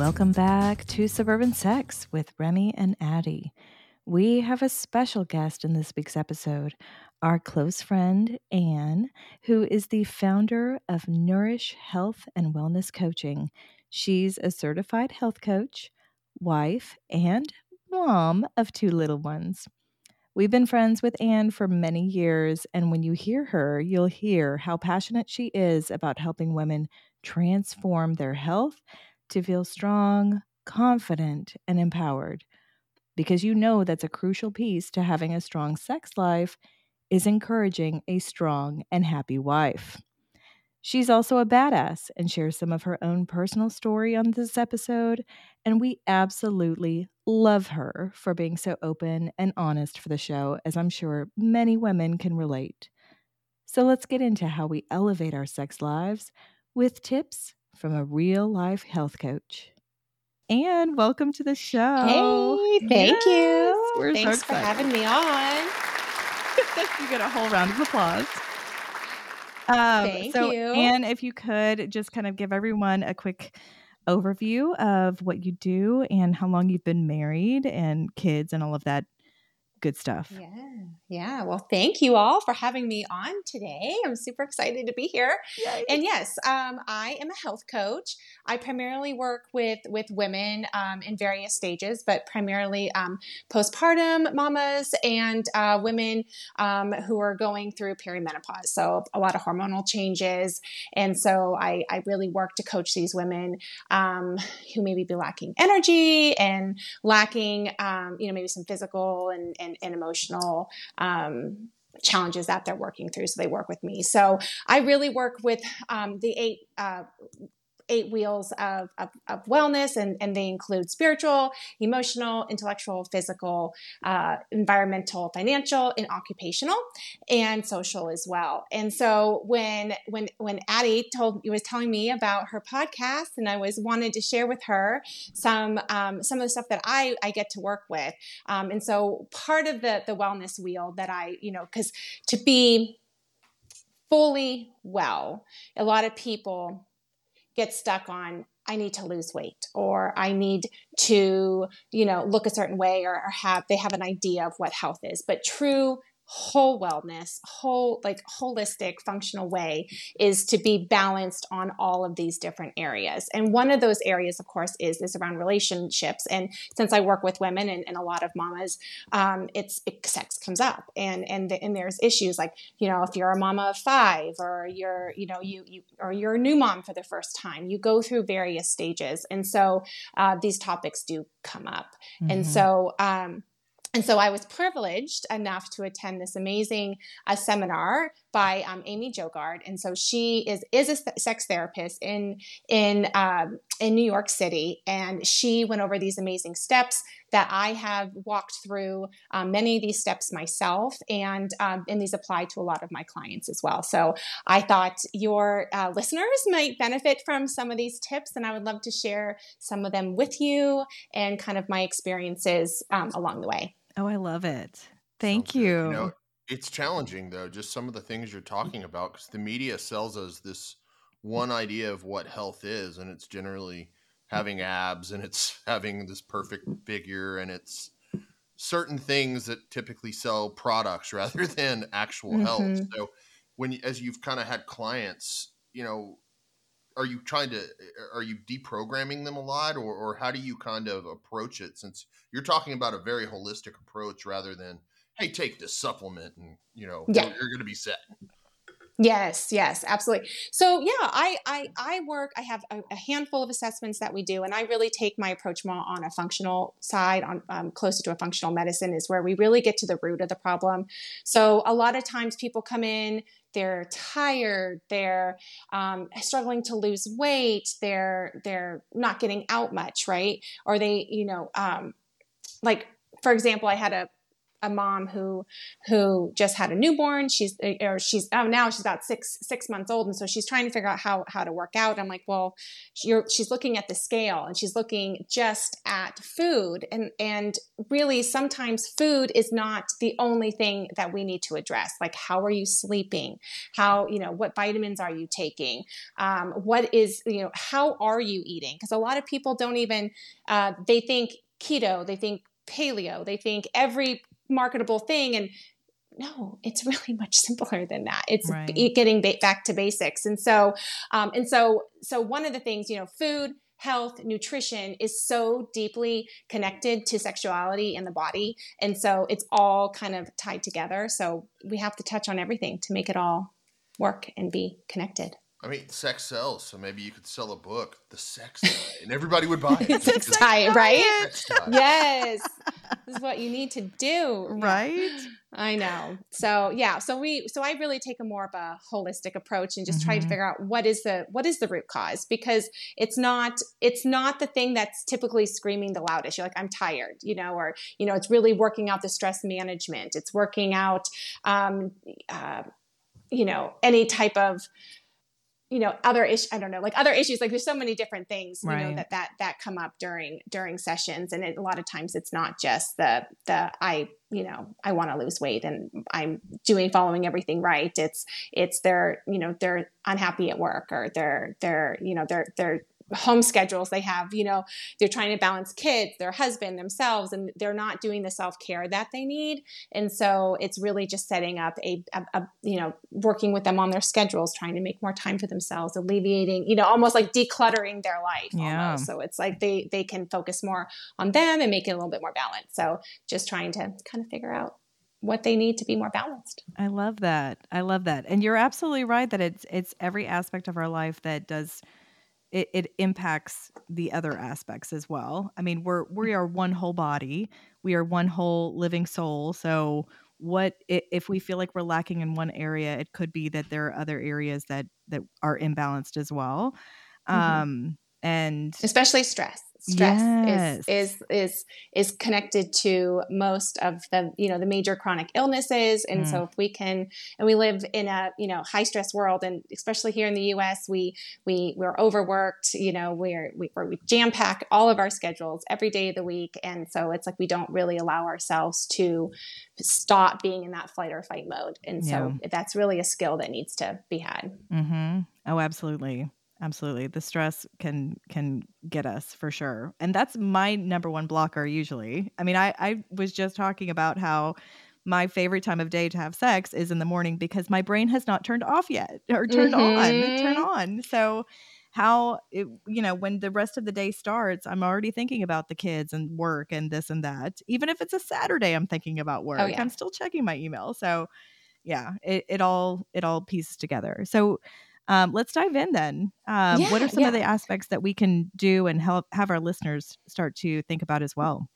Welcome back to Suburban Sex with Remy and Addie. We have a special guest in this week's episode, our close friend, Ann, who is the founder of Nourish Health and Wellness Coaching. She's a certified health coach, wife, and mom of two little ones. We've been friends with Ann for many years, and when you hear her, you'll hear how passionate she is about helping women transform their health to feel strong, confident, and empowered. Because you know that's a crucial piece to having a strong sex life is encouraging a strong and happy wife. She's also a badass and shares some of her own personal story on this episode, and we absolutely love her for being so open and honest for the show, as I'm sure many women can relate. So let's get into how we elevate our sex lives with tips from a real life health coach. And welcome to the show. Hey, thank Yes, you. we're Thanks for having me on. you get a whole round of applause. Um, Thank so, you. Ann, if you could just kind of give everyone a quick overview of what you do and how long you've been married and kids and all of that good stuff. Yeah, yeah. Well, thank you all for having me on today. I'm super excited to be here. And yes, um, I am a health coach. I primarily work with with women um, in various stages, but primarily um, postpartum mamas and uh, women um, who are going through perimenopause. So a lot of hormonal changes, and so I, I really work to coach these women um, who maybe be lacking energy and lacking, um, you know, maybe some physical and and, and emotional. Um, challenges that they're working through so they work with me so i really work with um, the eight uh, eight wheels of, of, of wellness and, and they include spiritual emotional intellectual physical uh, environmental financial and occupational and social as well. And so when when when addie told was telling me about her podcast and i was wanted to share with her some um, some of the stuff that i i get to work with um, and so part of the the wellness wheel that i you know because to be fully well a lot of people get stuck on I need to lose weight or I need to, you know, look a certain way or, or have they have an idea of what health is. But true whole wellness, whole like holistic functional way is to be balanced on all of these different areas. And one of those areas, of course, is is around relationships. And since I work with women and, and a lot of mamas, um, it's it, sex comes up, and and the, and there's issues like you know if you're a mama of five or you're you know you you or you're a new mom for the first time, you go through various stages, and so uh, these topics do come up. And Mhm. so um, and so I was privileged enough to attend this amazing uh, seminar by um, Amy Jo Goddard, and so she is is a sex therapist in in um, in New York City, and she went over these amazing steps that I have walked through um, many of these steps myself, and um, and these apply to a lot of my clients as well. So I thought your uh, listeners might benefit from some of these tips, and I would love to share some of them with you and kind of my experiences um, along the way. Oh, I love it. Thank good. you. You know, it's challenging though, just some of the things you're mm. talking about, because the media sells us this mm. one idea of what health is, and it's generally mm. having abs and it's having this perfect figure and it's certain things that typically sell products rather than actual health. Mhm. So when as you've kind of had clients, you know, are you trying to are you deprogramming them a lot or, or how do you kind of approach it since you're talking about a very holistic approach rather than hey take this supplement and you know Yeah. you're, you're going to be set Yes, yes, absolutely. So yeah, I I, I work. I have a, a handful of assessments that we do, and I really take my approach more on a functional side, on um, closer to a functional medicine, is where we really get to the root of the problem. So a lot of times people come in, they're tired, they're um, struggling to lose weight, they're they're not getting out much, right? Or they, you know, um, like for example, I had a a mom who who just had a newborn. She's or she's oh now she's about six six months old, and so she's trying to figure out how how to work out. I'm like, well, she's looking at the scale and she's looking just at food, and and really sometimes food is not the only thing that we need to address. Like, how are you sleeping? How you know what vitamins are you taking? Um, what is you know how are you eating? Because a lot of people don't even uh, they think keto, they think paleo, they think every marketable thing. And no it's really much simpler than that. It's right. getting back to basics. And so um, and so so one of the things you know food health nutrition is so deeply connected to sexuality and the body. And so it's all kind of tied together. So we have to touch on everything to make it all work and be connected I mean, sex sells, so maybe you could sell a book, The Sex Diet, and everybody would buy it. sex diet, right? Sex diet. Yes, this is what you need to do, right? Yeah. I know. So yeah, so we, so I really take a more of a holistic approach and just mm-hmm. try to mm-hmm. figure out what is the what is the root cause because it's not it's not the thing that's typically screaming the loudest. You're like, I'm tired, you know, or you know, it's really working out the stress management. It's working out, um, uh, you know, any type of you know other issues i don't know like other issues like there's so many different things you right. know that that that come up during during sessions and it, a lot of times it's not just the the i you know i want to lose weight and i'm doing following everything right it's it's they're you know they're unhappy at work or they're they're you know they're they're home schedules they have you know they're trying to balance kids their husband themselves and they're not doing the self-care that they need and so it's really just setting up a, a, a, you know working with them on their schedules trying to make more time for themselves alleviating you know almost like decluttering their life yeah. almost so it's like they they can focus more on them and make it a little bit more balanced so just trying to kind of figure out what they need to be more balanced. I love that. I love that. And you're absolutely right that it's it's every aspect of our life that does it, it impacts the other aspects as well. I mean, we're we are one whole body. We are one whole living soul. So what if we feel like we're lacking in one area, it could be that there are other areas that that are imbalanced as well. Mm-hmm. Um and especially stress stress yes. is is is is connected to most of the you know the major chronic illnesses and mm. so if we can and we live in a you know high stress world and especially here in the US we we we're overworked you know we're we, we jam pack all of our schedules every day of the week and so it's like we don't really allow ourselves to stop being in that flight or fight mode and so yeah. that's really a skill that needs to be had mm-hmm. oh absolutely absolutely the stress can can get us for sure and that's my number one blocker usually i mean i i was just talking about how my favorite time of day to have sex is in the morning because my brain has not turned off yet or turned mm-hmm. on turn on so how it, you know when the rest of the day starts i'm already thinking about the kids and work and this and that even if it's a saturday i'm thinking about oh, work oh, yeah. i'm still checking my email so yeah it, it all it all pieces together so um, let's dive in then. Um, yeah, what are some yeah. of the aspects that we can do and help have our listeners start to think about as well?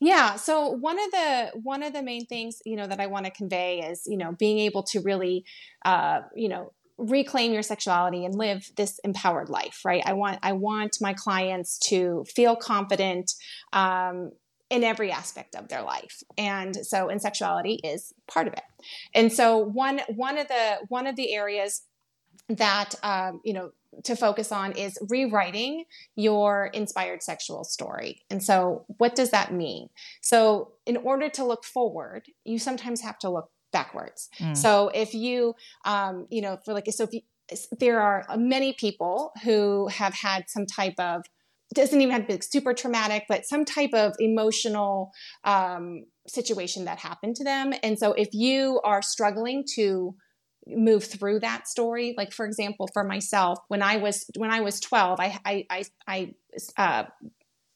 Yeah. So one of the one of the main things you know that I want to convey is you know being able to really uh, you know reclaim your sexuality and live this empowered life right i want i want my clients to feel confident um, in every aspect of their life and so and sexuality is part of it and so one one of the one of the areas that um, you know to focus on is rewriting your inspired sexual story. And so, what does that mean? So, in order to look forward, you sometimes have to look backwards. Mm. So, if you, um, you know, for like, so if you, there are many people who have had some type of doesn't even have to be super traumatic, but some type of emotional um, situation that happened to them. And so, if you are struggling to move through that story. Like for example for myself when i was when i was 12 i i i, I uh,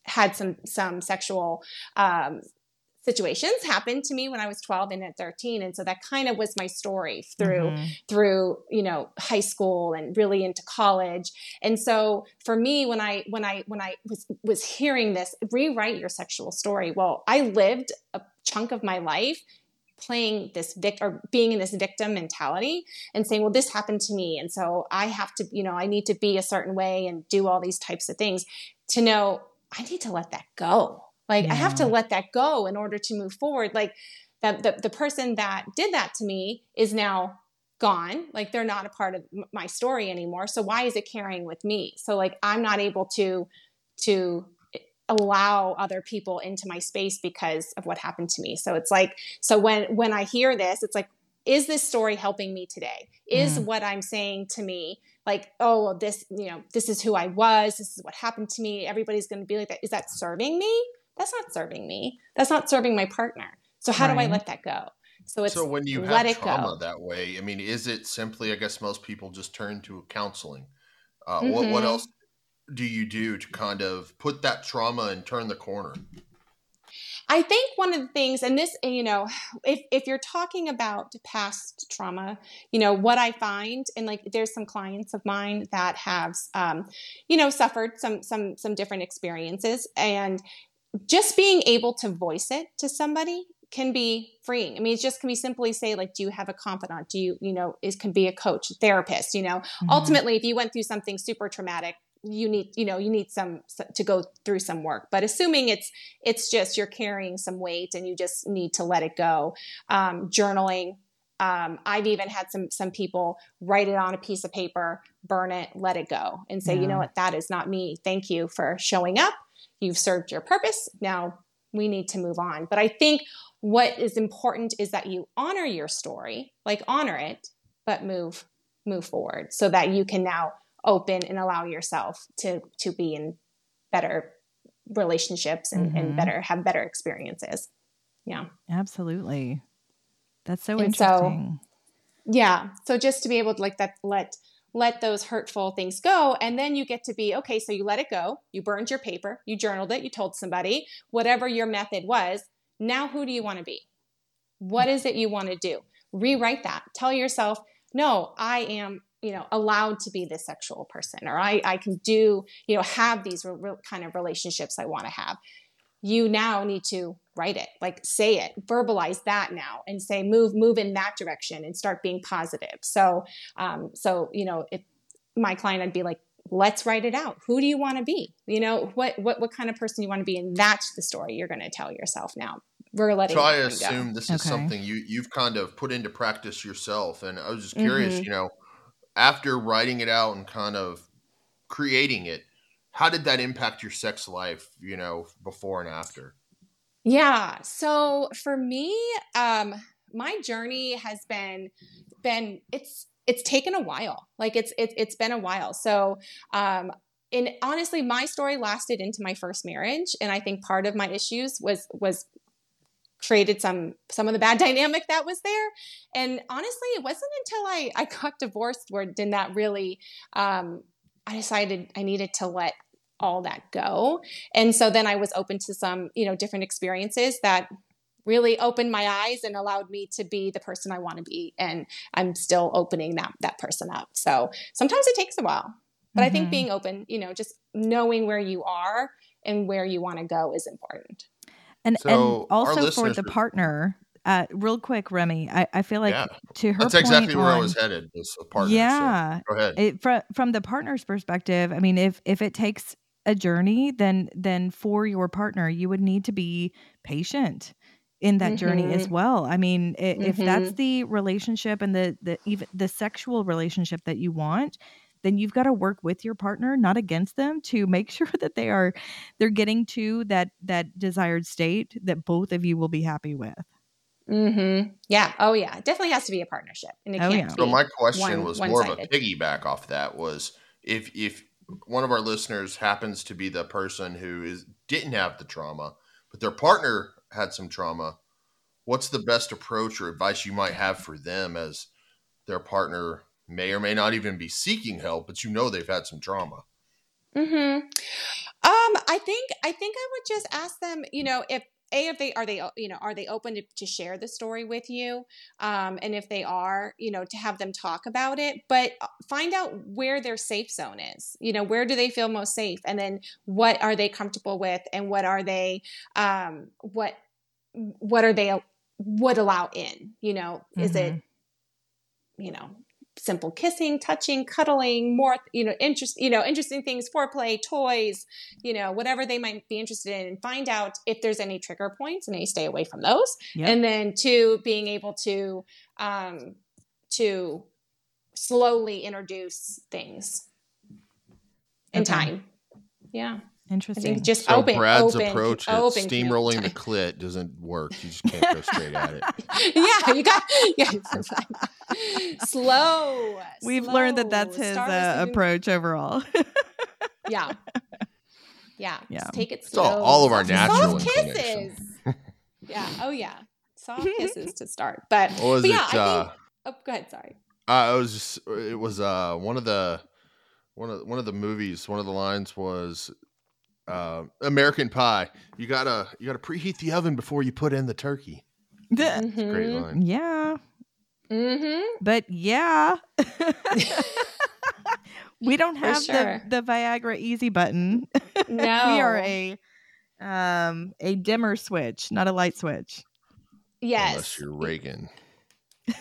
had some some sexual um, situations happen to me when I was 12 and at 13 and so that kind of was my story through mm-hmm. through you know high school and really into college. And so for me when I when I when I was was hearing this rewrite your sexual story. Well I lived a chunk of my life playing this victim or being in this victim mentality and saying, well, this happened to me. And so I have to, you know, I need to be a certain way and do all these types of things to know I need to let that go. Like yeah. I have to let that go in order to move forward. Like that the, the person that did that to me is now gone like they're not a part of my story anymore so why is it carrying with me so like i'm not able to to allow other people into my space because of what happened to me so it's like so when when i hear this it's like is this story helping me today is mm. what i'm saying to me like oh this you know this is who i was this is what happened to me everybody's going to be like that is that serving me that's not serving me that's not serving my partner so how right. do i let that go so it's so when you let have trauma that way, I mean, is it simply? I guess most people just turn to counseling. Uh, mm-hmm. What what mm-hmm. else do you do to kind of put that trauma and turn the corner? I think one of the things, and this, you know, if, if you're talking about past trauma, you know, what I find, and like there's some clients of mine that have, um, you know, suffered some, some, some different experiences and just being able to voice it to somebody can be freeing. I mean, it just can be simply say like, do you have a confidant? Do you, you know, it can be a coach, therapist, you know, mm-hmm. ultimately, if you went through something super traumatic, you need, you know, you need some to go through some work, but assuming it's, it's just, you're carrying some weight and you just need to let it go. Um, journaling. Um, I've even had some, some people write it on a piece of paper, burn it, let it go and say, yeah. you know what, that is not me. Thank you for showing up. You've served your purpose. Now we need to move on. But I think what is important is that you honor your story, like honor it, but move move forward so that you can now open and allow yourself to to be in better relationships and, mm-hmm. and better have better experiences. Yeah. Absolutely. That's so and interesting. So, yeah. So just to be able to like that let let those hurtful things go and then you get to be okay so you let it go you burned your paper you journaled it you told somebody whatever your method was now, who do you want to be? What is it you want to do? Rewrite that. Tell yourself, no, I am, you know, allowed to be this sexual person, or I, I can do, you know, have these re- re- kind of relationships I want to have. You now need to write it, like say it, verbalize that now, and say move, move in that direction, and start being positive. So, um, so you know, if my client, I'd be like, let's write it out. Who do you want to be? You know, what what what kind of person you want to be, and that's the story you're going to tell yourself now. We're letting. So I assume go. this is okay. something you you've kind of put into practice yourself, and I was just curious. Mm-hmm. You know, after writing it out and kind of creating it, how did that impact your sex life? You know, before and after. Yeah. So for me, um, my journey has been been it's it's taken a while. Like it's it's it's been a while. So um and honestly my story lasted into my first marriage and I think part of my issues was was created some some of the bad dynamic that was there and honestly it wasn't until i i got divorced where did that really um i decided i needed to let all that go and so then i was open to some you know different experiences that really opened my eyes and allowed me to be the person I want to be. And I'm still opening that that person up. So sometimes it takes a while. But mm-hmm. I think mm-hmm. being open, you know, just knowing where you are and where you want to go is important. And so and also for the partner, uh, real quick, Remy, I, I feel like yeah. to her That's exactly where I was headed. Was a partner. Yeah. So go ahead. It, from from the partner's perspective, I mean, if if it takes a journey, then then for your partner, you would need to be patient in that mm-hmm. journey as mm-hmm. well. I mean, mm-hmm. if that's the relationship and the the even the sexual relationship that you want, then you've got to work with your partner, not against them, to make sure that they are they're getting to that that desired state that both of you will be happy with. Mm-hmm. Yeah. Oh, yeah. It definitely has to be a partnership, and it oh, can't. Yeah. So my question one, was more of a piggyback off that was if if one of our listeners happens to be the person who is didn't have the trauma, but their partner had some trauma, what's the best approach or advice you might have for them as their partner may or may not even be seeking help, but you know they've had some trauma? Hmm. Um. I think. I think I would just ask them. You know, if a if they are they you know are they open to, to share the story with you um, and if they are you know to have them talk about it but uh, find out where their safe zone is you know where do they feel most safe and then what are they comfortable with and what are they um, what what are they would allow in you know mm-hmm. is it mm-hmm. you know simple kissing, touching, cuddling, more, you know, interest, you know, interesting things, foreplay, toys, you know, whatever they might be interested in and find out if there's any trigger points and they stay away from those. Yep. And then two, being able to, um, to slowly introduce things in okay. time. Yeah. Interesting. just so open. Brad's open, approach open at steamrolling the clit doesn't work. You just can't go straight at it. yeah, you got yeah. slow. We've slow. learned that that's his uh, approach overall. yeah. Yeah. Yeah. Just take it slow. It's all, all of our natural Soft kisses. yeah. Oh yeah. Soft kisses to start. But, what was but yeah, it, I uh, think, oh go ahead, sorry. Uh, it was just it was uh one of the one of one of the movies. One of the lines was uh, American Pie. You gotta you gotta preheat the oven before you put in the turkey. Mm-hmm. Great line. Yeah. Mm-hmm. But yeah. we don't have sure. the, the Viagra easy button. No. we are a um a dimmer switch, not a light switch. Yes. Unless you're Reagan.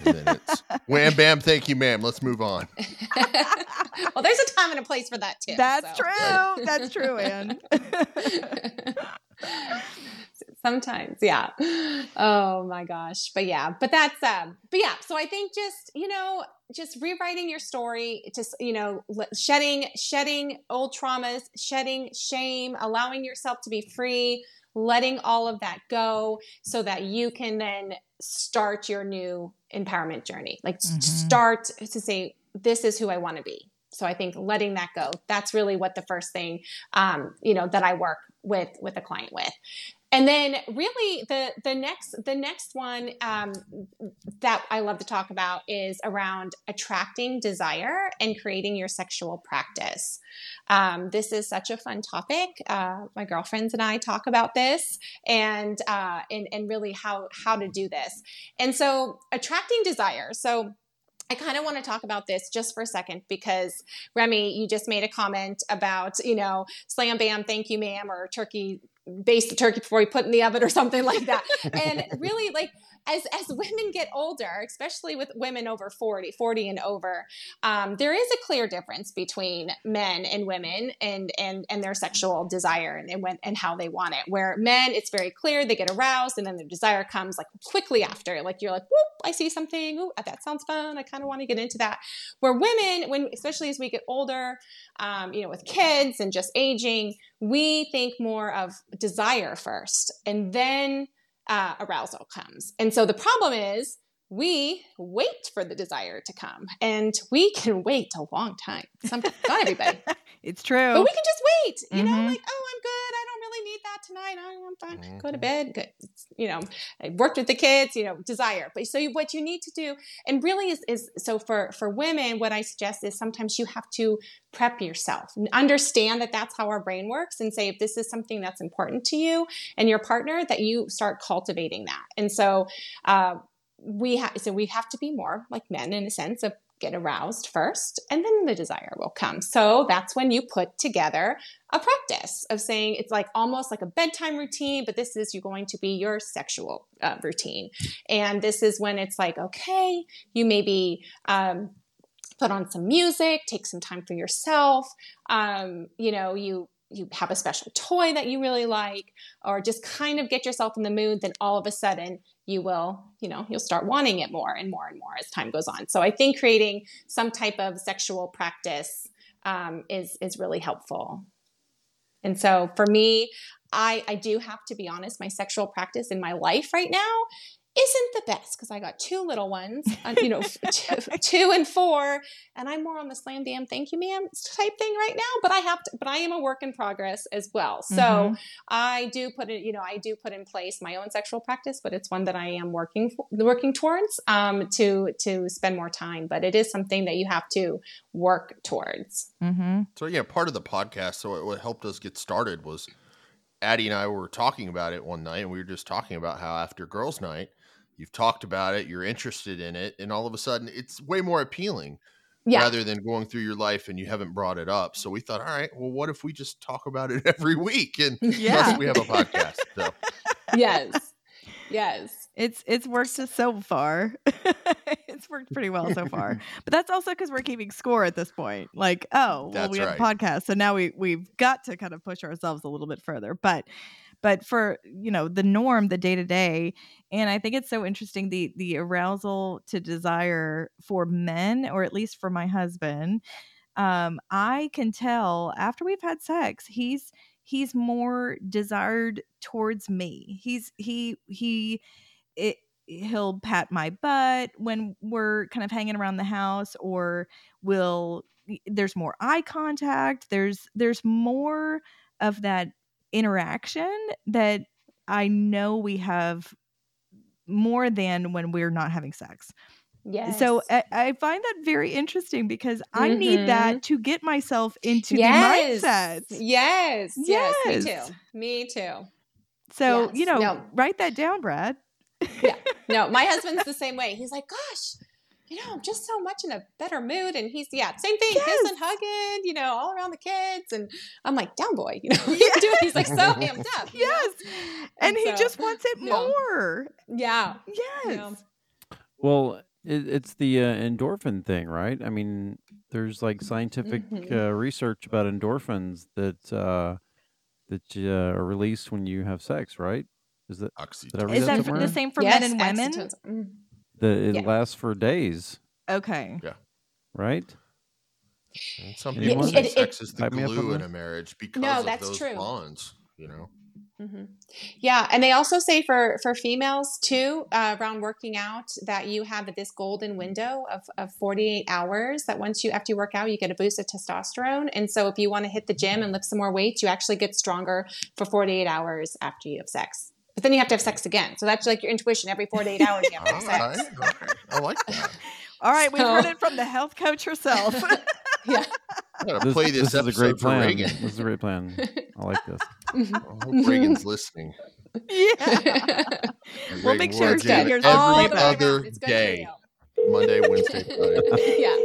And then it's wham bam, thank you, ma'am. Let's move on. well, there's a time and a place for that too. That's so. true. That's true, Ann. Sometimes, yeah. Oh my gosh. But yeah, but that's um but yeah, so I think just, you know, just rewriting your story, just, you know, shedding shedding old traumas, shedding shame, allowing yourself to be free, letting all of that go so that you can then start your new empowerment journey. Like mm-hmm. start to say, this is who I want to be. So I think letting that go, that's really what the first thing, um, you know, that I work with, with a client with. And then really the, the next, the next one um, that I love to talk about is around attracting desire and creating your sexual practice. Um, this is such a fun topic. Uh, my girlfriends and I talk about this and, uh, and, and really how, how to do this. And so attracting desire. So I kind of want to talk about this just for a second because Remy, you just made a comment about, you know, slam bam, thank you, ma'am, or turkey, baste the turkey before you put in the oven or something like that. and really, like, as as women get older, especially with women over 40, 40 and over, um, there is a clear difference between men and women and and and their sexual desire and and, when, and how they want it. Where men, it's very clear they get aroused and then their desire comes like quickly after. Like you're like, whoop, I see something. Ooh, that sounds fun. I kind of want to get into that. Where women, when especially as we get older, um, you know, with kids and just aging, we think more of desire first and then uh, arousal comes. And so the problem is we wait for the desire to come and we can wait a long time. Sometimes, not everybody. it's true. But we can just wait, you mm-hmm. know, like, oh, I'm good. I don't really need that tonight. I'm fine. Mm-hmm. Go to mm-hmm. bed. Good. You know, I worked with the kids, you know, desire. But so what you need to do, and really is, is so for, for women, what I suggest is sometimes you have to prep yourself, understand that that's how our brain works and say, if this is something that's important to you and your partner, that you start cultivating that. And so, uh, we have so we have to be more like men in a sense of get aroused first and then the desire will come. So that's when you put together a practice of saying it's like almost like a bedtime routine but this is you're going to be your sexual uh, routine. And this is when it's like okay you maybe um, put on some music take some time for yourself um, you know you you have a special toy that you really like or just kind of get yourself in the mood then all of a sudden you will, you know, you'll start wanting it more and more and more as time goes on. So I think creating some type of sexual practice um, is is really helpful. And so for me, I, I do have to be honest, my sexual practice in my life right now isn't the best because I got two little ones, uh, you know, two, two, and four, and I'm more on the slam bam, thank you, ma'am type thing right now. But I have to, but I am a work in progress as well. So mm-hmm. I do put it, you know, I do put in place my own sexual practice, but it's one that I am working for, working towards um, to to spend more time. But it is something that you have to work towards. Mm-hmm. So yeah, part of the podcast. So what helped us get started was. Addie and I were talking about it one night, and we were just talking about how after girls' night, you've talked about it, you're interested in it, and all of a sudden it's way more appealing yeah. rather than going through your life and you haven't brought it up. So we thought, all right, well, what if we just talk about it every week? And yeah. we have a podcast. So yes. Yes. It's it's worked so far. it's worked pretty well so far. but that's also because we're keeping score at this point. Like, oh, well, That's we have right. a podcast, so now we we've got to kind of push ourselves a little bit further. But but for you know the norm, the day to day, and I think it's so interesting the the arousal to desire for men, or at least for my husband. Um, I can tell after we've had sex, he's he's more desired towards me. He's he he it he'll pat my butt when we're kind of hanging around the house or will there's more eye contact there's there's more of that interaction that i know we have more than when we're not having sex Yes. so I, I find that very interesting because i need Mhm. that to get myself into yes. the mindset Yes. Yes. Me too. Me too. so Yes. you know No. write that down brad yeah. No, my husband's the same way. He's like, gosh, you know, I'm just so much in a better mood. And he's, yeah, same thing, Yes. kissing, hugging, you know, all around the kids. And I'm like, down boy, you know, what are you doing? He's like so amped up. you know? yes and he so, just wants it yeah. more Yeah. yes Yeah. Well, it, it's the uh, endorphin thing, right? I mean, there's like scientific Mhm. uh, research about endorphins that uh, that uh, are released when you have sex, right? Is that Oxytocin. Did I read Is that that the same for yes, men and women? oxytocin. That it Yeah. lasts for days, Okay. right? And some Yeah, people it- say it- sex is the Pipe me up on glue in a marriage because No, of that's those true. bonds. You know, Mm-hmm. Yeah, and they also say for for females too, uh, around working out, that you have this golden window of, of 48 hours. That once you after you work out, you get a boost of testosterone, and so if you want to hit the gym and lift some more weights, you actually get stronger for 48 hours after you have sex. But then you have to have sex again. So that's like your intuition. Every 48 hours, you have to all have sex. right, all right. I like that. All right, we've So- heard it from the health coach herself. Yeah. I gotta play this, this is a episode great for plan. Reagan. This is a great plan. I like this. I mm-hmm. hope Reagan's mm-hmm. listening. yeah. We'll make sure gonna she do hears All every the other around. It's good for day. Monday, Wednesday, Friday. Yeah.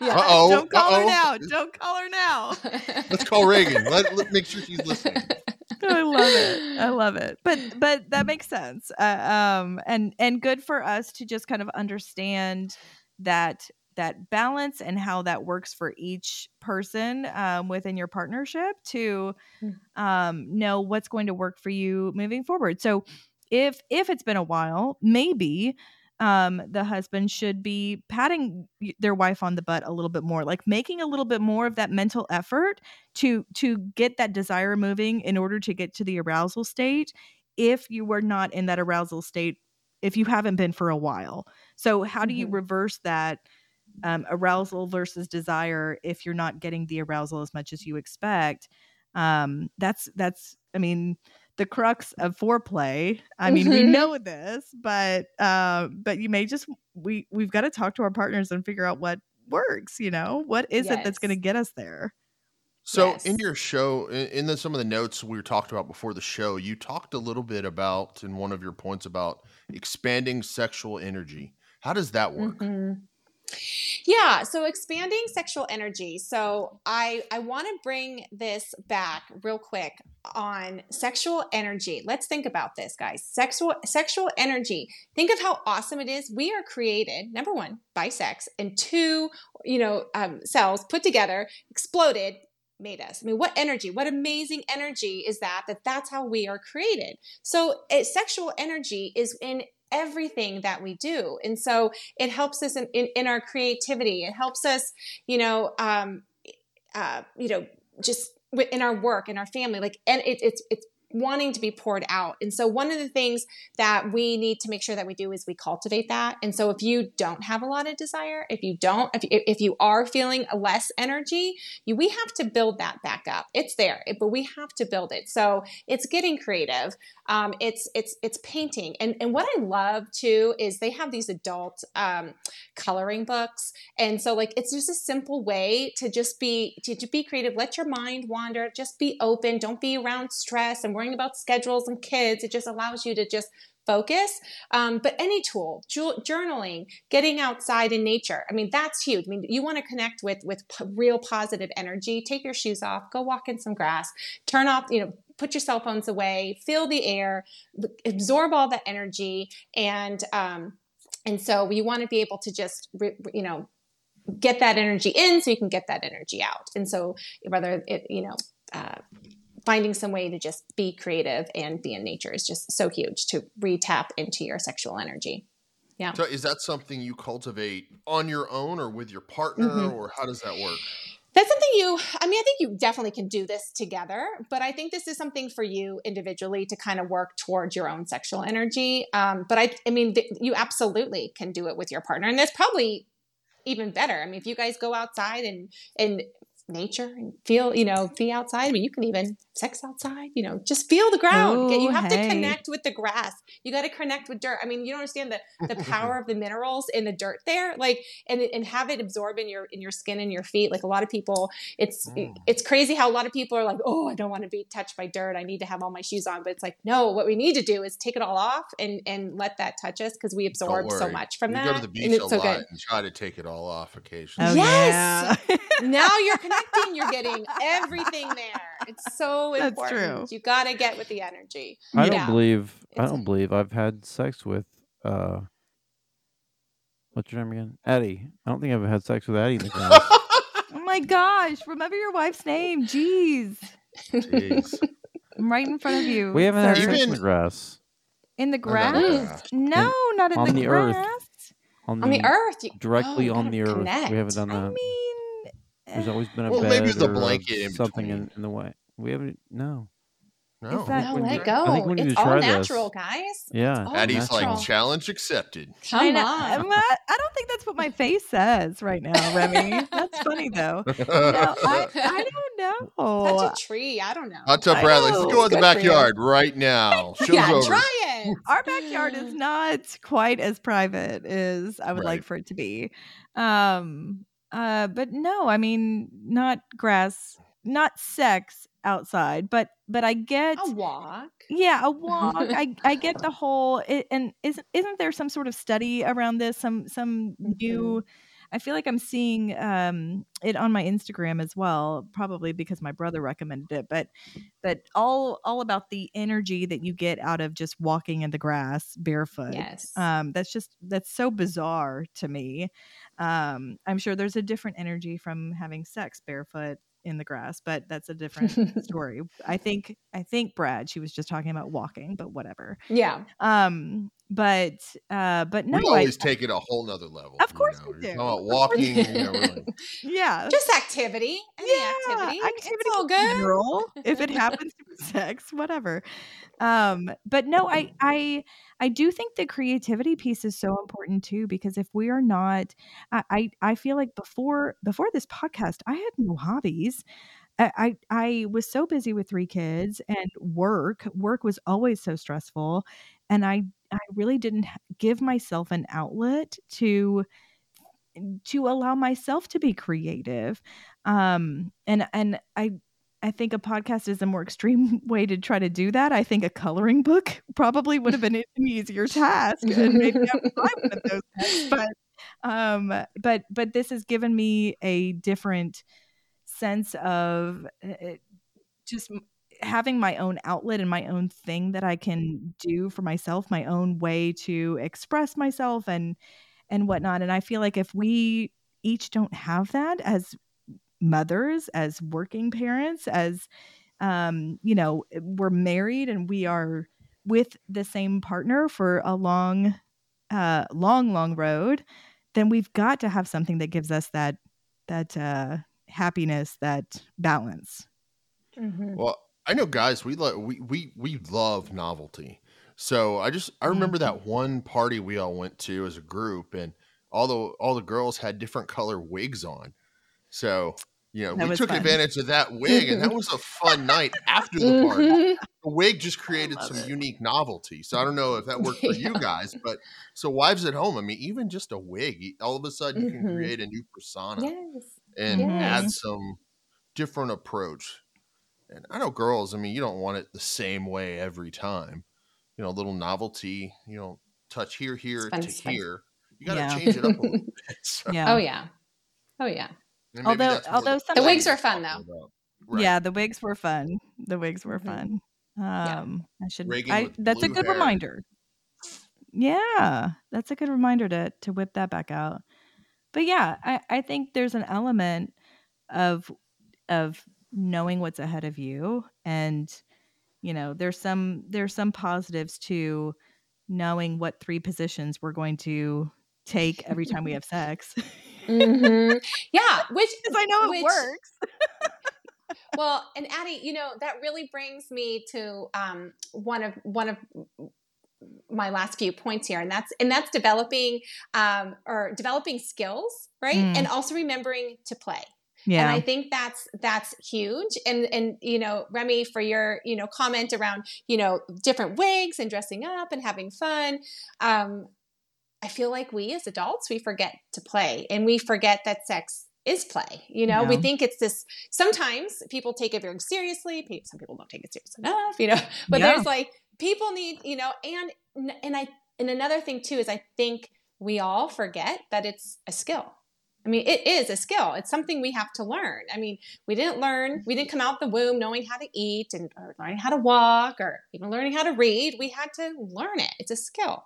yeah. Uh-oh. Don't call her uh-oh. now. Don't call her now. Let's call Reagan. Let, let make sure she's listening. I love it. I love it. But but that makes sense. Uh, um and and good for us to just kind of understand that that balance and how that works for each person um, within your partnership to Mm. um, know what's going to work for you moving forward. So if if it's been a while, maybe um, the husband should be patting their wife on the butt a little bit more, like making a little bit more of that mental effort to to get that desire moving in order to get to the arousal state. If you were not in that arousal state, if you haven't been for a while, so how do you Mhm. reverse that? um, arousal versus desire if you're not getting the arousal as much as you expect um that's that's i mean the crux of foreplay i mean we Mhm. know this but uh but you may just we we've got to talk to our partners and figure out what works you know what is it that's going to get us there So in your show, in, in the, some of the notes we were talked about before the show, you talked a little bit about in one of your points about expanding sexual energy. How does that work? Mhm. Yeah, so expanding sexual energy. So I I want to bring this back real quick on sexual energy. Let's think about this, guys. Sexual sexual energy. Think of how awesome it is. We are created number one by sex, and two, you know, um, cells put together, exploded, made us. I mean, what energy? What amazing energy is that? That that's how we are created. So eh, sexual energy is in everything that we do. And so it helps us in, in, in our creativity. It helps us you know um uh you know just in our work in our family like and it, it's it's wanting to be poured out. And so one of the things that we need to make sure that we do is we cultivate that. And so if you don't have a lot of desire if you don't if, you- if you are feeling less energy you, we have to build that back up. It's there but we have to build it. So it's getting creative. Um, it's it's it's painting. And and what i love too is they have these adult um, coloring books. And so like it's just a simple way to just be to, to be creative. Let your mind wander. Just be open. Don't be around stress. And worrying about schedules and kids it just allows you to just focus. Um, but any tool ju- journaling getting outside in nature i mean that's huge. I mean you want to connect with with p- real positive energy take your shoes off go walk in some grass turn off you know put your cell phones away feel the air absorb all that energy and um, and so we want to be able to just you know get that energy in so you can get that energy out. And so whether it you know uh, finding some way to just be creative and be in nature is just so huge to re-tap into your sexual energy. Yeah. So is that something you cultivate on your own or with your partner mm-hmm. or how does that work? That's something you i mean i think you definitely can do this together but i think this is something for you individually to kind of work towards your own sexual energy. Um, but i i mean th- you absolutely can do it with your partner and that's probably even better. I mean if you guys go outside and and nature and feel, you know, be outside. I mean, you can even sex outside, you know, just feel the ground. Ooh, you have hey. to connect with the grass. You got to connect with dirt. I mean, you don't understand the, the power of the minerals in the dirt there, like, and, and have it absorb in your, in your skin and your feet. Like a lot of people, it's, mm. it's crazy how a lot of people are like, oh, I don't want to be touched by dirt. I need to have all my shoes on. But it's like, no, what we need to do is take it all off and, and let that touch us because we absorb so much from we that. go to the beach a so lot good. and try to take it all off occasionally. Oh, yes. Yeah. now you're connecting. You're getting everything there. It's so important. That's true. You got to get with the energy. I don't believe. I don't believe I've had sex with. uh What's your name again? Eddie. I don't think I've had sex with Eddie in the past. oh my gosh! Remember your wife's name. Jeez. Jeez. I'm right in front of you. We haven't sir. had sex in the grass. In the grass? No, not in on the, the grass. Earth. On, the, earth. on the, the earth. Directly oh, on the earth. Connect. We haven't done that. I mean, there's always been a well, bed maybe the blanket in something in, in, the way. We haven't. No. No, no, let go. I think we need it's to try all natural, this. guys. Yeah, Addie's like challenge accepted. Come I know, on. Not, I don't think that's what my face says right now, Remy. that's funny though. No, I, I, don't know. Touch a tree. I don't know. Hot tub Bradley. Let's go in the backyard right now. Show's yeah, over. try it. Our backyard is not quite as private as I would right. like for it to be. Um, uh, but no, I mean, not grass, not sex outside, but but I get a walk. Yeah, a walk. I I get the whole. It, and isn't isn't there some sort of study around this? Some some mm-hmm. new I feel like I'm seeing um, it on my Instagram as well, probably because my brother recommended it. But but all all about the energy that you get out of just walking in the grass barefoot. Yes, um, that's just that's so bizarre to me. Um, I'm sure there's a different energy from having sex barefoot in the grass, but that's a different story. I think I think Brad, she was just talking about walking, but whatever. Yeah. Um, but uh, but no, we always I, take it a whole nother level. Of course you know, we do. About walking, you know, really. yeah, just activity. yeah, activity. Activity it's all good. General, if it happens to be sex, whatever. Um, but no, I I I do think the creativity piece is so important too because if we are not, I I, I feel like before before this podcast, I had no hobbies. I, I was so busy with three kids and work. Work was always so stressful, and I I really didn't give myself an outlet to to allow myself to be creative. Um, and and I I think a podcast is a more extreme way to try to do that. I think a coloring book probably would have been an easier task, and maybe I would buy one of those. But um, but but this has given me a different sense of uh, just having my own outlet and my own thing that I can do for myself, my own way to express myself and and whatnot. And I feel like if we each don't have that as mothers, as working parents, as um, you know, we're married and we are with the same partner for a long, uh, long, long road, then we've got to have something that gives us that that uh, happiness, that balance. Mm-hmm. Well, I know, guys. We love we we we love novelty. So I just I remember mm-hmm. that one party we all went to as a group, and all the all the girls had different color wigs on. So you know, that we took fun. advantage of that wig, and that was a fun night after the party. Mm-hmm. The wig just created some it. unique novelty. So I don't know if that worked for yeah. you guys, but so wives at home, I mean, even just a wig, all of a sudden you can mm-hmm. create a new persona yes. and yes. add some different approach. And I know girls, I mean, you don't want it the same way every time. You know, a little novelty, you know, touch here, here to here. You got to yeah. change it up a little bit. So. Yeah. Oh, yeah. Oh, yeah. Although, although some the wigs are fun though. Right. Yeah, the wigs were fun. The wigs were mm-hmm. fun. Um, yeah. I should. I, that's a good reminder. Yeah, that's a good reminder to to whip that back out. But yeah, I, I think there's an element of of knowing what's ahead of you and you know there's some there's some positives to knowing what three positions we're going to take every time we have sex mm-hmm. yeah which i know it which, works well and addie you know that really brings me to um, one of one of my last few points here and that's and that's developing um, or developing skills right mm. and also remembering to play yeah. And I think that's that's huge. And and you know, Remy, for your, you know, comment around, you know, different wigs and dressing up and having fun. Um, I feel like we as adults, we forget to play and we forget that sex is play. You know, yeah. we think it's this sometimes people take it very seriously. Some people don't take it serious enough, you know. But yeah. there's like people need, you know, and and I and another thing too is I think we all forget that it's a skill I mean, it is a skill. It's something we have to learn. I mean, we didn't learn, we didn't come out the womb knowing how to eat and learning how to walk or even learning how to read. We had to learn it. It's a skill.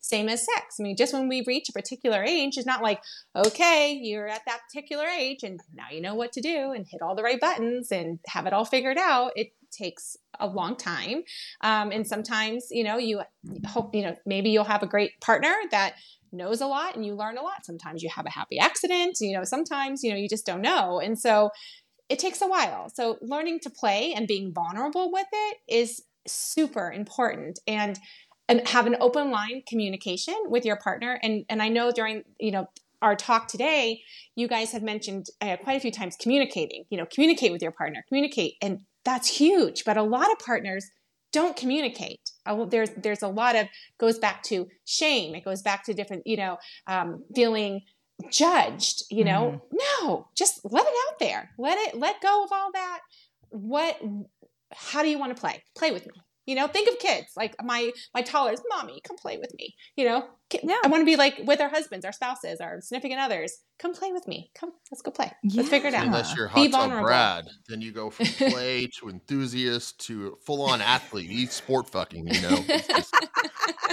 Same as sex. I mean, just when we reach a particular age, it's not like, okay, you're at that particular age and now you know what to do and hit all the right buttons and have it all figured out. It takes a long time. Um, and sometimes, you know, you hope, you know, maybe you'll have a great partner that knows a lot and you learn a lot. Sometimes you have a happy accident, you know, sometimes, you know, you just don't know. And so it takes a while. So learning to play and being vulnerable with it is super important. And and have an open line communication with your partner and and I know during, you know, our talk today, you guys have mentioned uh, quite a few times communicating, you know, communicate with your partner, communicate. And that's huge. But a lot of partners don't communicate. There's there's a lot of goes back to shame. It goes back to different, you know, um, feeling judged. You know, mm. no, just let it out there. Let it let go of all that. What? How do you want to play? Play with me. You know, think of kids like my my toddlers. Mommy, come play with me. You know, yeah. I want to be like with our husbands, our spouses, our significant others. Come play with me. Come, let's go play. Yeah. Let's figure it out. Unless you're hot tub Brad, then you go from play to enthusiast to full on athlete. He's sport fucking. You know,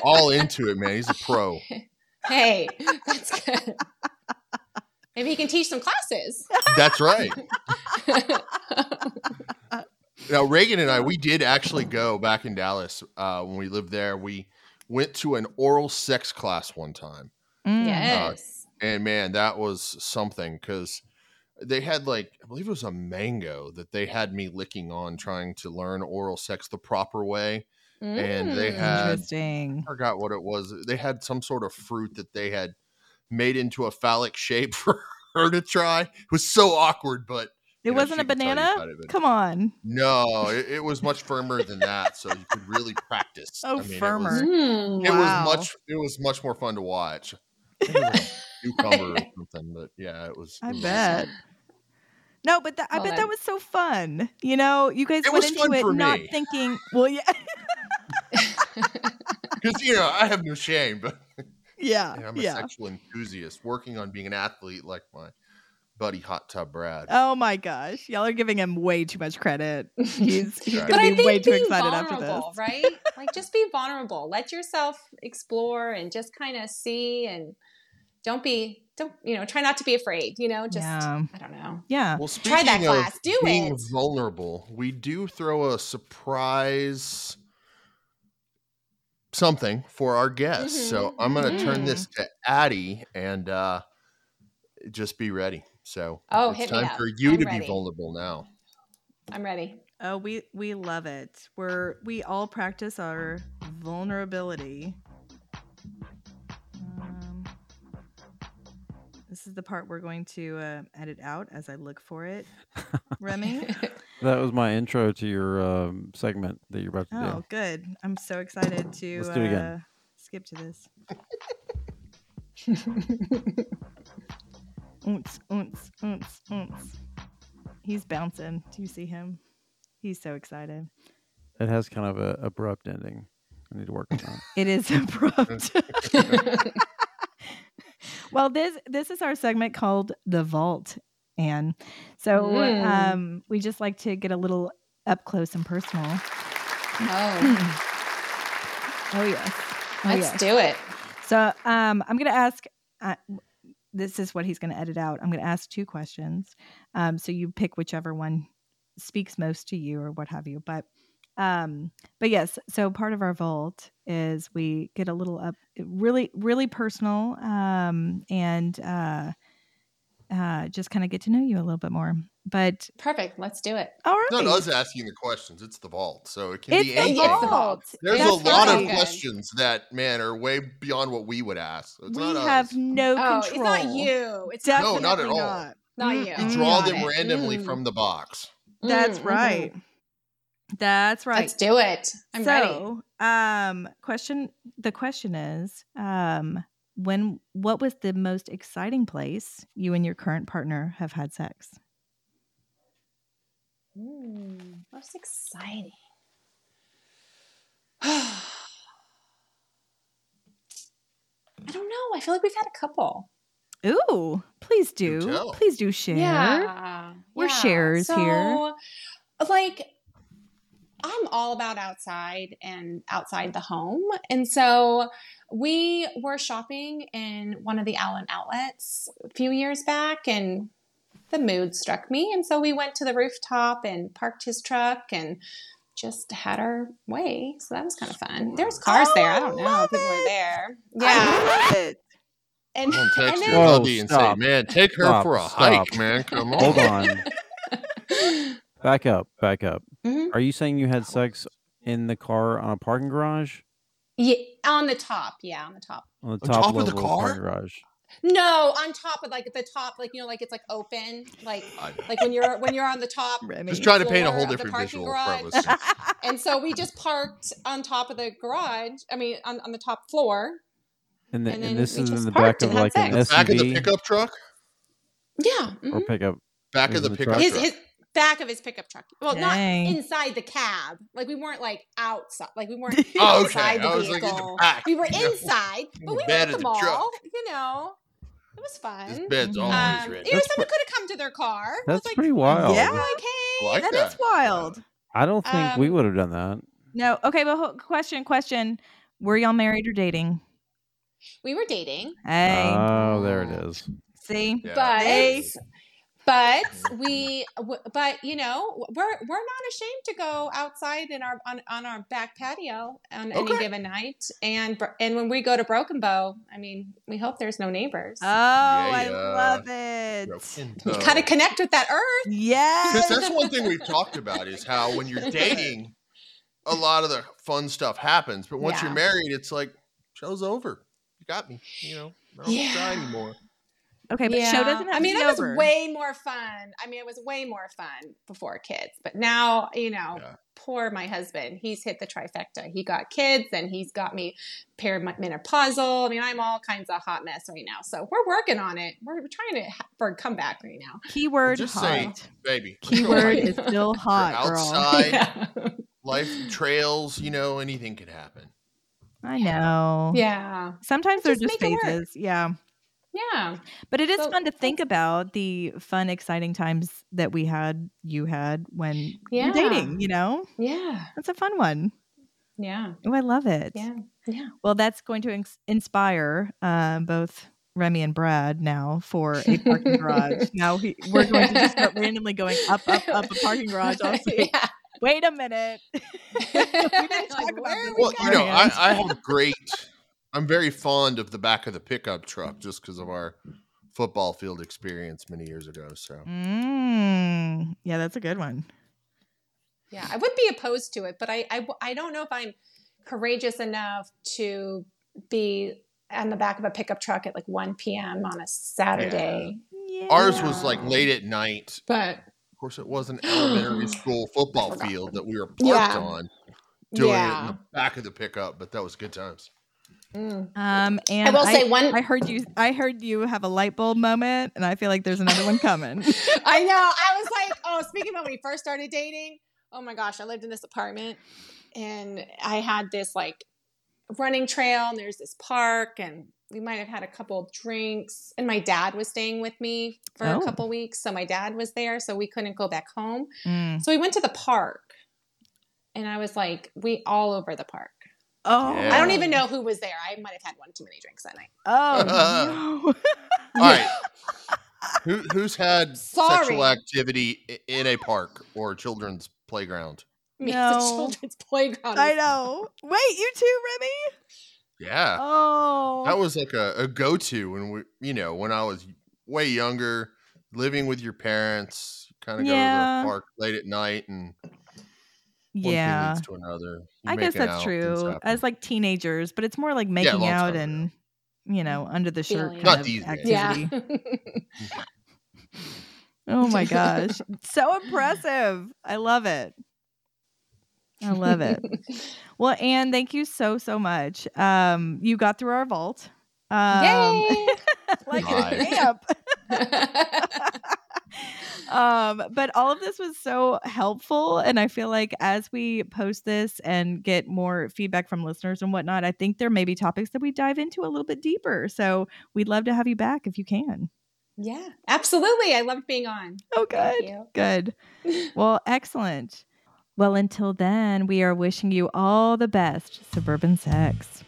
all into it, man. He's a pro. Hey, that's good. Maybe he can teach some classes. That's right. Now, Reagan and I, we did actually go back in Dallas uh, when we lived there. We went to an oral sex class one time. Mm. Yes. Uh, and man, that was something because they had like, I believe it was a mango that they had me licking on trying to learn oral sex the proper way. Mm. And they mm. had, I forgot what it was. They had some sort of fruit that they had made into a phallic shape for her to try. It was so awkward, but it wasn't a banana. It, Come on. No, it, it, was much firmer than that, so you could really practice. Oh, I mean, firmer. It, was, mm, it wow. was, much. It was much more fun to watch. cucumber or something, but yeah, it was. I bet. No, but I bet that was so fun. You know, you guys went into it not me. thinking. Well, yeah. Because you know, I have no shame, but yeah, I'm a yeah. sexual enthusiast working on being an athlete like my buddy Hot Tub Brad. Oh my gosh, y'all are giving him way too much credit. He's, he's right. gonna be way too excited after this, right? like just be vulnerable. Let yourself explore and just kind of see and don't be don't you know try not to be afraid you know just yeah. i don't know yeah well try that class do being it vulnerable we do throw a surprise something for our guests mm-hmm. so i'm going to mm-hmm. turn this to addie and uh just be ready so oh, it's time for you I'm to ready. be vulnerable now. I'm ready. Oh, we we love it. We're we all practice our vulnerability. Um, this is the part we're going to uh, edit out as I look for it. Remy, that was my intro to your um, segment that you're about to oh, do. Oh, good! I'm so excited to Let's do it again. Uh, skip to this. Oonce, oonce, oonce, oonce. He's bouncing. Do you see him? He's so excited. It has kind of a abrupt ending. I need to work on that. it is abrupt. well, this this is our segment called the Vault, and so mm. um, we just like to get a little up close and personal. Oh, oh yes. Let's yes. do it. So um, I'm going to ask. Uh, this is what he's going to edit out. I'm going to ask two questions. Um, so you pick whichever one speaks most to you or what have you. But um, but yes. So part of our vault is we get a little up, really, really personal, um, and uh, uh, just kind of get to know you a little bit more. But Perfect. Let's do it. all right, It's not us asking the questions; it's the vault, so it can It's be the anything. It's the vault. vault. There's That's a lot of good. questions that, man, are way beyond what we would ask. It's we not have us. no Oh, control. it's not you. It's Definitely No, not at all. Not. not you. Mm-mm. Draw Got them it. randomly Mm. from the box. That's Mm, mhm. right. That's right. Let's do it. I'm ready. so, um, question. The question is, um, when what was the most exciting place you and your current partner have had sex? Mm, that's exciting. I don't know. I feel like we've had a couple. Ooh, please Do do, please do share. Yeah. We're yeah. sharers here. Like, I'm all about outside and outside the home. And so we were shopping in one of the Allen outlets a few years back and the mood struck me. And so we went to the rooftop and parked his truck and just had our way. So that was kind of fun. There's cars Oh, there. I don't know love if people were it. there. I Yeah. love it. And, Don't text and your then, Whoa, buddy and say, "Man, take her Stop, for a stop. hike, man. Come on." Hold on. Back up. Back up. Mhm. Are you saying you had sex in the car on a parking garage? yeah, on the top. Yeah, on the top. On the On top, top of the level car? parking garage. No, on top of like at the top, like you know, like it's like open, like I- like when you're when you're on the top. Remy. Just trying to paint a whole different visual garage. listeners. And so we just parked on top of the garage. I mean, on, on the top floor. And, the, And and, then this is in the back of and had like an sex. Back of the SUV pickup truck. Yeah. or mhm. pickup. Back of the the pickup truck? His his back of his pickup truck. Well, Dang. not inside the cab. Like we weren't like outside. Like we weren't Oh, okay. inside the I was like vehicle. in the back. we were you know. inside, In but we were bed at the the mall. truck. You know, it was fun. This bed's Mhm. always Um, ready. you know, That's someone pre- could have come to their car. Was That's like, pretty wild. Yeah. Like, I hey, like that that. is wild. I don't think we Um, would have done that. No, okay, but ho- question, question: Were y'all married or dating? we were dating, Hey, Oh, there it is. see, Yeah. but Hey. But we but you know we're we're not ashamed to go outside in our on, on our back patio on any given night and and when we go to Broken Bow, I mean we hope there's no neighbors. Oh, I yeah. love it. You kind gotta connect with that earth. yeah Because that's one thing we've talked about is how when you're dating, a lot of the fun stuff happens, but once Yeah. you're married, it's like show's over. You got me. You know, I don't Yeah. try anymore. Okay, but show doesn't have I mean, to it be was over. way more fun. I mean, it was way more fun before kids. But now, you know, Yeah. poor my husband. He's hit the trifecta. He got kids, and he's got me perimenopausal. I mean, I'm all kinds of hot mess right now. So we're working on it. We're trying to ha- for a comeback right now. Keyword Just hot. say, baby. Keyword is still hot, girl. outside. yeah. Life trails, you know, anything could happen. I know. yeah, Sometimes they're Just just make it work. phases. Yeah. Yeah. But it is So- fun to think about the fun, exciting times that we had, you had when Yeah. you're dating, you know? Yeah, That's a fun one. yeah, Oh, I love it. yeah, yeah. Well, that's going to ins- inspire uh, both Remy and Brad now for a parking garage. Now he, we're going to just start randomly going up, up, up a parking garage. I'll say, yeah. wait a minute. we didn't talk Like, about where this Well, you know, I, beforehand. I have great. I'm very fond of the back of the pickup truck just because of our football field experience many years ago. So Mm, yeah, that's a good one. Yeah, I would be opposed to it, but I, I, I don't know if I'm courageous enough to be on the back of a pickup truck at like 1 p.m. on a Saturday. Yeah. ours was like late at night. But Of course, it was an elementary school football field that we were parked Yeah. on, doing it in the back of the pickup. But that was good times. Mm. Um, and I will say one. I heard you. I heard you have a light bulb moment, and I feel like there's another one coming. I know. I was like, oh, speaking of when we first started dating, oh my gosh, I lived in this apartment and I had this like running trail and there's this park and we might have had a couple of drinks and my dad was staying with me for Oh. a couple weeks. So my dad was there, so we couldn't go back home. Mm. So we went to the park and I was like, we all over the park. Oh, Yeah. I don't even know who was there. I might have had one too many drinks that night. Oh, no. All right. Who, who's had Sorry. sexual activity in a park or children's playground? I No. it's a children's playground. I know. Wait, you too, Remy? Yeah. Oh, That was like a, a go to when we, you know, when I was way younger, living with your parents, kind of go to the park late at night and one yeah. thing leads to another. You I guess that's out, true. As like teenagers, but it's more like making long out and you know under the shirt Feeling. kind Not of these activity. Yeah. Oh my gosh, so impressive! I love it. I love it. Well, Ann, thank you so so much. Um, you got through our vault. Um, Yay! like Nice. a champ. Um, but all of this was so helpful. And I feel like as we post this and get more feedback from listeners and whatnot, I think there may be topics that we dive into a little bit deeper. So we'd love to have you back if you can. yeah, absolutely. I loved being on. Oh, good. Good. Well, excellent. Well, until then, we are wishing you all the best suburban sex.